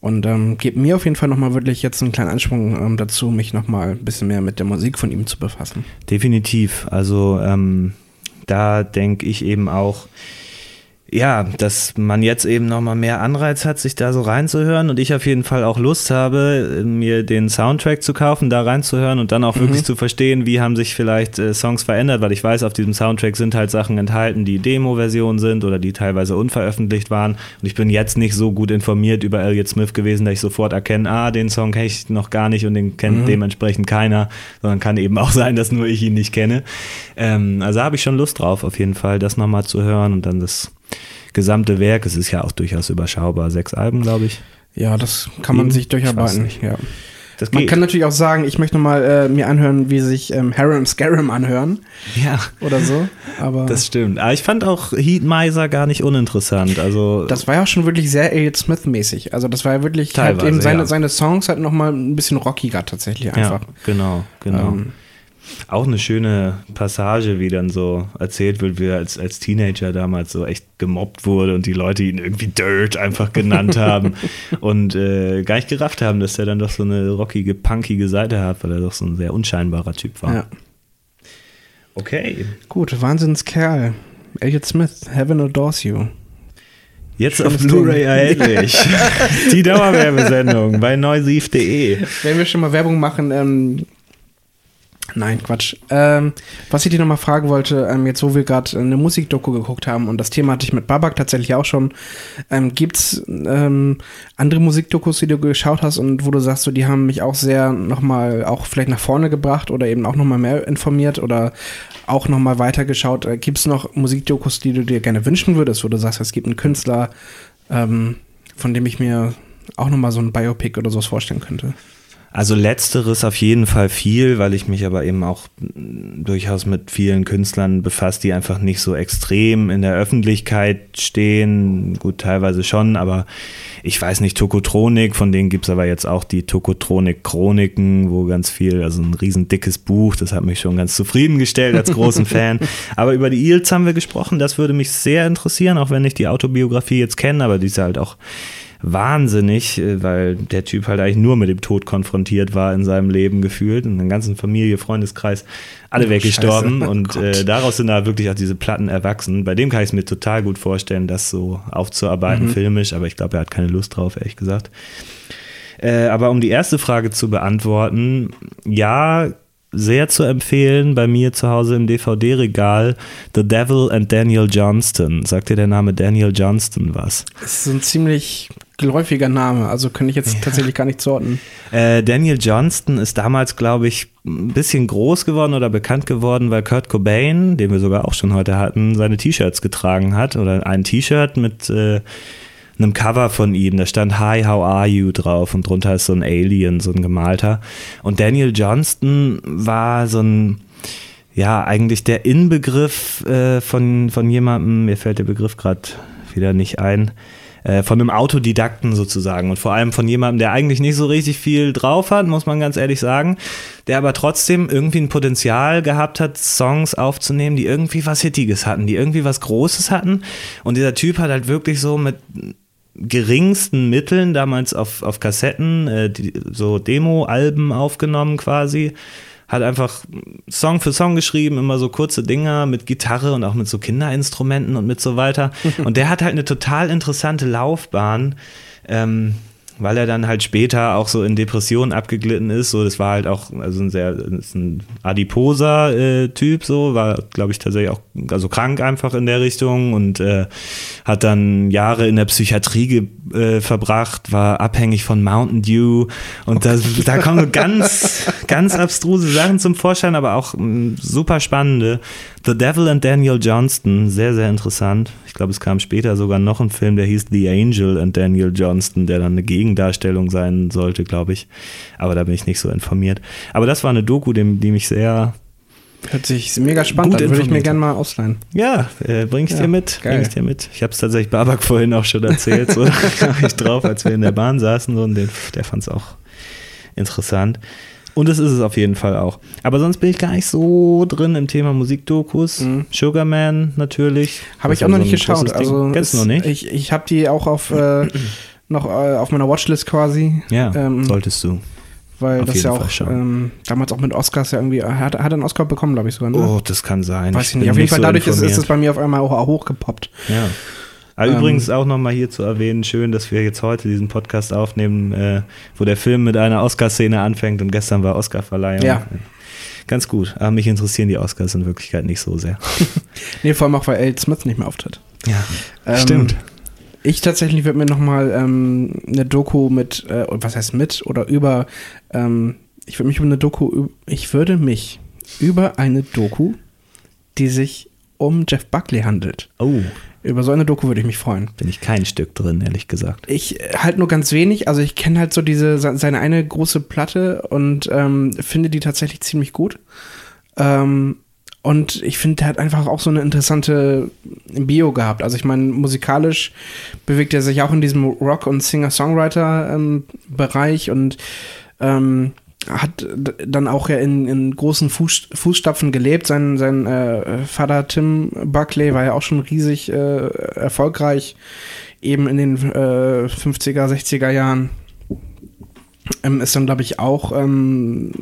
Und ähm, gibt mir auf jeden Fall nochmal wirklich jetzt einen kleinen Ansprung ähm, dazu, mich nochmal ein bisschen mehr mit der Musik von ihm zu befassen. Definitiv. Also ähm, da denke ich eben auch, ja, dass man jetzt eben nochmal mehr Anreiz hat, sich da so reinzuhören und ich auf jeden Fall auch Lust habe, mir den Soundtrack zu kaufen, da reinzuhören und dann auch mhm. wirklich zu verstehen, wie haben sich vielleicht äh, Songs verändert, weil ich weiß, auf diesem Soundtrack sind halt Sachen enthalten, die Demo-Versionen sind oder die teilweise unveröffentlicht waren und ich bin jetzt nicht so gut informiert über Elliott Smith gewesen, dass ich sofort erkenne, ah, den Song kenne ich noch gar nicht und den kennt mhm. dementsprechend keiner, sondern kann eben auch sein, dass nur ich ihn nicht kenne. Ähm, also habe ich schon Lust drauf, auf jeden Fall, das nochmal zu hören und dann das gesamte Werk. Es ist ja auch durchaus überschaubar. Sechs Alben, glaube ich. Ja, das kann man Eben? sich durcharbeiten. Ja. Man kann natürlich auch sagen, ich möchte mal äh, mir anhören, wie sich ähm, Harem Scarum anhören. Ja. Oder so. Aber das stimmt. Aber ich fand auch Heat Miser gar nicht uninteressant. Also das war ja auch schon wirklich sehr Elliott Smith-mäßig. Also das war ja wirklich halt eben seine, ja. seine Songs halt nochmal ein bisschen rockiger tatsächlich einfach. Ja, genau, genau. Ähm, auch eine schöne Passage, wie dann so erzählt wird, wie er als, als Teenager damals so echt gemobbt wurde und die Leute ihn irgendwie Dirt einfach genannt haben und äh, gar nicht gerafft haben, dass er dann doch so eine rockige, punkige Seite hat, weil er doch so ein sehr unscheinbarer Typ war. Ja. Okay. Gut, Wahnsinnskerl. Elliot Smith, Heaven Adores You. Jetzt Schönes auf Blu-ray erhältlich. Die Dauerwerbesendung bei neusief.de. Wenn wir schon mal Werbung machen, ähm, nein, Quatsch. Ähm, was ich dir nochmal fragen wollte, ähm, jetzt wo wir gerade eine Musikdoku geguckt haben und das Thema hatte ich mit Babak tatsächlich auch schon, ähm, gibt's ähm, andere Musikdokus, die du geschaut hast und wo du sagst, so, die haben mich auch sehr nochmal auch vielleicht nach vorne gebracht oder eben auch nochmal mehr informiert oder auch nochmal weitergeschaut. Äh, gibt's noch Musikdokus, die du dir gerne wünschen würdest, wo du sagst, es gibt einen Künstler, ähm, von dem ich mir auch nochmal so ein Biopic oder sowas vorstellen könnte? Also letzteres auf jeden Fall viel, weil ich mich aber eben auch durchaus mit vielen Künstlern befasse, die einfach nicht so extrem in der Öffentlichkeit stehen. Gut, teilweise schon, aber ich weiß nicht, Tokotronik, von denen gibt's aber jetzt auch die Tokotronik-Chroniken, wo ganz viel, also ein riesen dickes Buch, das hat mich schon ganz zufriedengestellt als großen Fan. Aber über die Eels haben wir gesprochen, das würde mich sehr interessieren, auch wenn ich die Autobiografie jetzt kenne, aber die ist halt auch wahnsinnig, äh, weil der Typ halt eigentlich nur mit dem Tod konfrontiert war in seinem Leben gefühlt und in der ganzen Familie, Freundeskreis, alle Oh, weggestorben Scheiße. und Oh äh, Gott. daraus sind da wirklich auch diese Platten erwachsen. Bei dem kann ich es mir total gut vorstellen, das so aufzuarbeiten, Mhm. filmisch, aber ich glaube, er hat keine Lust drauf, ehrlich gesagt. Äh, aber um die erste Frage zu beantworten, ja, sehr zu empfehlen bei mir zu Hause im DVD-Regal The Devil and Daniel Johnston. Sagt dir der Name Daniel Johnston was? Das ist so ein ziemlich geläufiger Name, also könnte ich jetzt tatsächlich gar nicht zuordnen. Äh, Daniel Johnston ist damals, glaube ich, ein bisschen groß geworden oder bekannt geworden, weil Kurt Cobain, den wir sogar auch schon heute hatten, seine T-Shirts getragen hat oder ein T-Shirt mit äh, einem Cover von ihm. Da stand Hi, how are you drauf und drunter ist so ein Alien, so ein gemalter. Und Daniel Johnston war so ein ja, eigentlich der Inbegriff äh, von, von jemandem, mir fällt der Begriff gerade wieder nicht ein, äh, von einem Autodidakten sozusagen und vor allem von jemandem, der eigentlich nicht so richtig viel drauf hat, muss man ganz ehrlich sagen, der aber trotzdem irgendwie ein Potenzial gehabt hat, Songs aufzunehmen, die irgendwie was Hittiges hatten, die irgendwie was Großes hatten und dieser Typ hat halt wirklich so mit geringsten Mitteln damals auf, auf Kassetten, äh, die, so Demo-Alben aufgenommen quasi. Hat einfach Song für Song geschrieben, immer so kurze Dinger mit Gitarre und auch mit so Kinderinstrumenten und mit so weiter. Und der hat halt eine total interessante Laufbahn. Ähm, weil er dann halt später auch so in Depressionen abgeglitten ist. So, das war halt auch also ein sehr ein adiposer äh, Typ, so war, glaube ich, tatsächlich auch also krank einfach in der Richtung und äh, hat dann Jahre in der Psychiatrie äh, verbracht, war abhängig von Mountain Dew und da, da kommen ganz, ganz abstruse Sachen zum Vorschein, aber auch mh, super spannende. The Devil and Daniel Johnston, sehr, sehr interessant. Ich glaube, es kam später sogar noch ein Film, der hieß The Angel and Daniel Johnston, der dann eine Gegendarstellung sein sollte, glaube ich. Aber da bin ich nicht so informiert. Aber das war eine Doku, die, die mich sehr, Hört sich mega spannend an, würde ich mir gerne mal ausleihen. ja, äh, bring ich Ja, dir mit. geil. Bring ich dir mit. Ich habe es tatsächlich Babak vorhin auch schon erzählt. So, kam ich drauf, als wir in der Bahn saßen so, und den, der fand es auch interessant. Und das ist es auf jeden Fall auch. Aber sonst bin ich gar nicht so drin im Thema Musikdokus. Mhm. Sugarman natürlich. Habe ich auch noch so nicht geschaut. Also Kennst du noch nicht? Ich, ich habe die auch auf äh, noch äh, auf meiner Watchlist quasi. ja, ähm, solltest du. Weil auf das ja Fall auch ähm, damals auch mit Oscars ja irgendwie, hat, hat er einen Oscar bekommen, glaube ich sogar, ne? Oh, das kann sein. Weiß ich nicht. Auf jeden Fall so dadurch ist, es bei mir auf einmal auch, auch hochgepoppt. Ja. Aber Ähm, übrigens auch nochmal hier zu erwähnen, schön, dass wir jetzt heute diesen Podcast aufnehmen, äh, wo der Film mit einer Oscar-Szene anfängt und gestern war Oscar-Verleihung. Ja. Ganz gut. Aber mich interessieren die Oscars in Wirklichkeit nicht so sehr. Nee, vor allem auch, weil L. Smith nicht mehr auftritt. Ja, Ähm, stimmt. Ich tatsächlich würde mir nochmal ähm, eine Doku mit, äh, was heißt mit oder über, ähm, ich würde mich über eine Doku, ich würde mich über eine Doku, die sich um Jeff Buckley handelt. Oh, Über so eine Doku würde ich mich freuen. bin ich kein Stück drin, ehrlich gesagt. Ich äh, halt nur ganz wenig, also ich kenne halt so diese, se- seine eine große Platte und ähm, finde die tatsächlich ziemlich gut. Ähm, und ich finde, der hat einfach auch so eine interessante Bio gehabt. Also ich meine, musikalisch bewegt er sich auch in diesem Rock- und Singer-Songwriter-Bereich und ähm, hat dann auch ja in, in großen Fuß, Fußstapfen gelebt. Sein, sein äh, Vater Tim Buckley war ja auch schon riesig äh, erfolgreich, eben in den äh, 50er, 60er Jahren. Ähm, ist dann, glaube ich, auch ähm,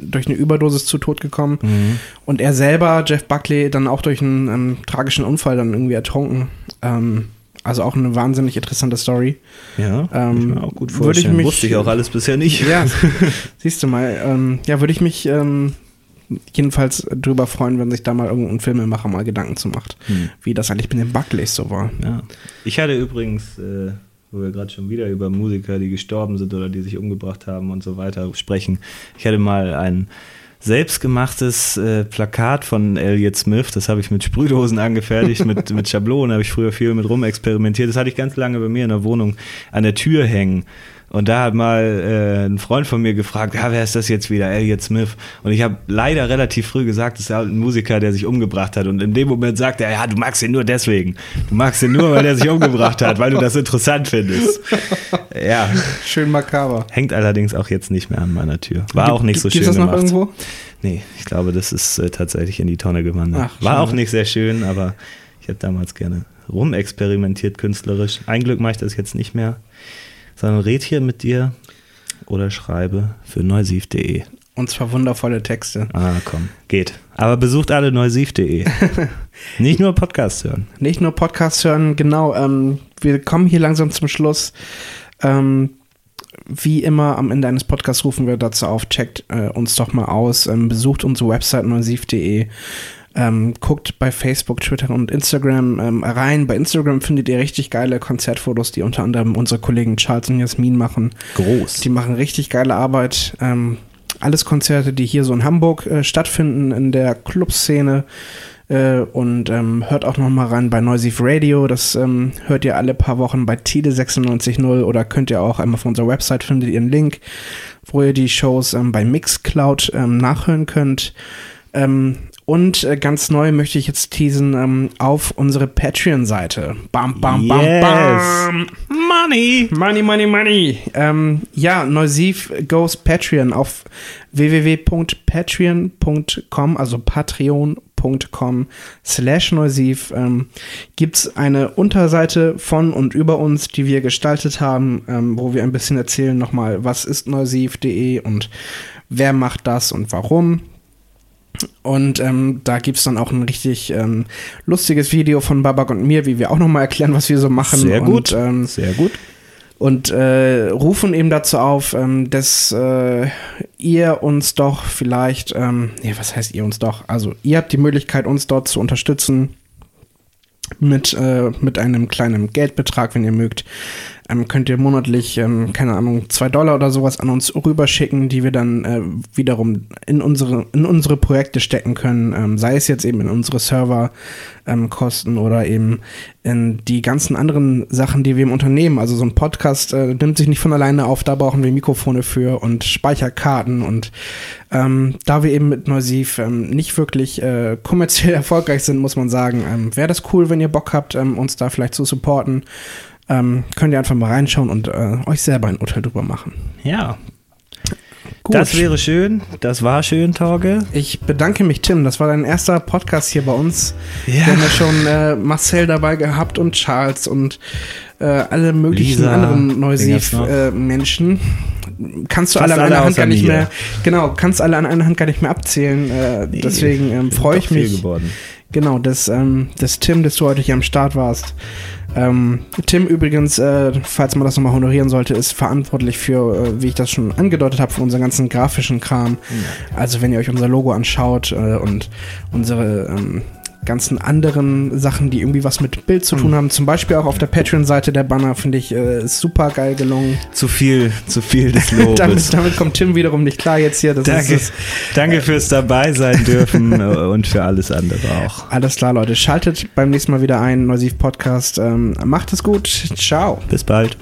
durch eine Überdosis zu Tod gekommen. Mhm. Und er selber, Jeff Buckley, dann auch durch einen ähm, tragischen Unfall dann irgendwie ertrunken. Ähm, Also auch eine wahnsinnig interessante Story. Ja, Ähm, ich mir auch gut würde ich vorstellen. mich- Wusste ich auch alles bisher nicht. Ja, siehst du mal. Ähm, ja, würde ich mich ähm, jedenfalls drüber freuen, wenn sich da mal irgendein Filmemacher mal Gedanken zu macht, Hm. wie das eigentlich mit den Buckleys so war. Ja. Ich hatte übrigens, äh, wo wir gerade schon wieder über Musiker, die gestorben sind oder die sich umgebracht haben und so weiter sprechen. Ich hatte mal ein selbstgemachtes äh, Plakat von Elliot Smith, das habe ich mit Sprühdosen angefertigt, mit, mit Schablonen habe ich früher viel mit rumexperimentiert. Das hatte ich ganz lange bei mir in der Wohnung an der Tür hängen. Und da hat mal äh, ein Freund von mir gefragt, ja, wer ist das jetzt wieder, Elliot Smith? Und ich habe leider relativ früh gesagt, das ist halt ein Musiker, der sich umgebracht hat. Und in dem Moment sagt er, ja, du magst ihn nur deswegen. Du magst ihn nur, weil er sich umgebracht hat, weil du das interessant findest. Ja, Schön makaber. hängt allerdings auch jetzt nicht mehr an meiner Tür. War auch nicht so schön das noch gemacht. irgendwo? Nee, ich glaube, das ist äh, tatsächlich in die Tonne gewandert. Ach, War auch nicht sehr schön, aber ich habe damals gerne rumexperimentiert künstlerisch. Ein Glück mache ich das jetzt nicht mehr, sondern red hier mit dir oder schreibe für neusiv.de. Und zwar wundervolle Texte. Ah, komm, geht. Aber besucht alle neusiv.de. nicht nur Podcast hören. Nicht nur Podcasts hören, genau. Ähm, wir kommen hier langsam zum Schluss. Ähm, wie immer am Ende eines Podcasts rufen wir dazu auf, checkt äh, uns doch mal aus, ähm, besucht unsere Website neusiv.de, ähm, guckt bei Facebook, Twitter und Instagram ähm, rein. Bei Instagram findet ihr richtig geile Konzertfotos, die unter anderem unsere Kollegen Charles und Jasmin machen. Groß. Die machen richtig geile Arbeit. Ähm, alles Konzerte, die hier so in Hamburg äh, stattfinden, in der Clubszene. Äh, und ähm, hört auch noch mal rein bei Noisy Radio. Das ähm, hört ihr alle paar Wochen bei Tide 96.0 oder könnt ihr auch einmal auf unserer Website findet ihr einen Link, wo ihr die Shows ähm, bei Mixcloud nachhören könnt. Ähm, und äh, ganz neu möchte ich jetzt teasen ähm, auf unsere Patreon-Seite. Bam, bam, bam, Yes. bam. Money! Money, money, money. Ähm, ja, Neusiv goes Patreon auf www.patreon.com, also patreon.com slash Neusiv, ähm, gibt's eine Unterseite von und über uns, die wir gestaltet haben, ähm, wo wir ein bisschen erzählen nochmal, was ist neusiv.de und wer macht das und warum. Und ähm, da gibt's dann auch ein richtig ähm, lustiges Video von Babak und mir, wie wir auch nochmal erklären, was wir so machen. Sehr gut. Und, ähm, Sehr gut. und äh, rufen eben dazu auf, ähm, dass äh, ihr uns doch vielleicht, ähm, ja, was heißt ihr uns doch? Also ihr habt die Möglichkeit, uns dort zu unterstützen mit, äh, mit einem kleinen Geldbetrag, wenn ihr mögt. Ähm, könnt ihr monatlich, ähm, keine Ahnung, zwei Dollar oder sowas an uns rüberschicken, die wir dann äh, wiederum in unsere, in unsere Projekte stecken können, ähm, sei es jetzt eben in unsere Server ähm, oder eben in die ganzen anderen Sachen, die wir im Unternehmen, also so ein Podcast äh, nimmt sich nicht von alleine auf, da brauchen wir Mikrofone für und Speicherkarten und ähm, da wir eben mit Neusiv ähm, nicht wirklich äh, kommerziell erfolgreich sind, muss man sagen, wäre das cool, wenn ihr Bock habt, uns da vielleicht zu supporten. Ähm, könnt ihr einfach mal reinschauen und äh, euch selber ein Urteil drüber machen. Ja, Gut. das wäre schön. Das war schön, Torge. ich bedanke mich, Tim. Das war dein erster Podcast hier bei uns. Ja. Wir haben ja schon äh, Marcel dabei gehabt und Charles und äh, alle möglichen Lisa, anderen noch? Neusiv-Menschen. kannst du Fast alle an alle einer Hand gar nicht mehr, genau, kannst alle an einer Hand gar nicht mehr abzählen. Äh, Nee, deswegen ähm, freue ich mich. geworden. Genau, dass, ähm, dass Tim, dass du heute hier am Start warst. Ähm, Tim übrigens, äh, falls man das nochmal honorieren sollte, ist verantwortlich für, äh, wie ich das schon angedeutet habe, für unseren ganzen grafischen Kram. Also wenn ihr euch unser Logo anschaut äh, und unsere ähm, ganzen anderen Sachen, die irgendwie was mit Bild zu tun haben, zum Beispiel auch auf der Patreon-Seite der Banner, finde ich, äh, super geil gelungen. Zu viel, zu viel des Lobes. damit, damit kommt Tim wiederum nicht klar jetzt hier. Das Danke, Ist, danke fürs dabei sein dürfen äh, und für alles andere auch. alles klar, Leute. Schaltet beim nächsten Mal wieder ein. Neusiv Podcast. Ähm, macht es gut. Ciao. Bis bald.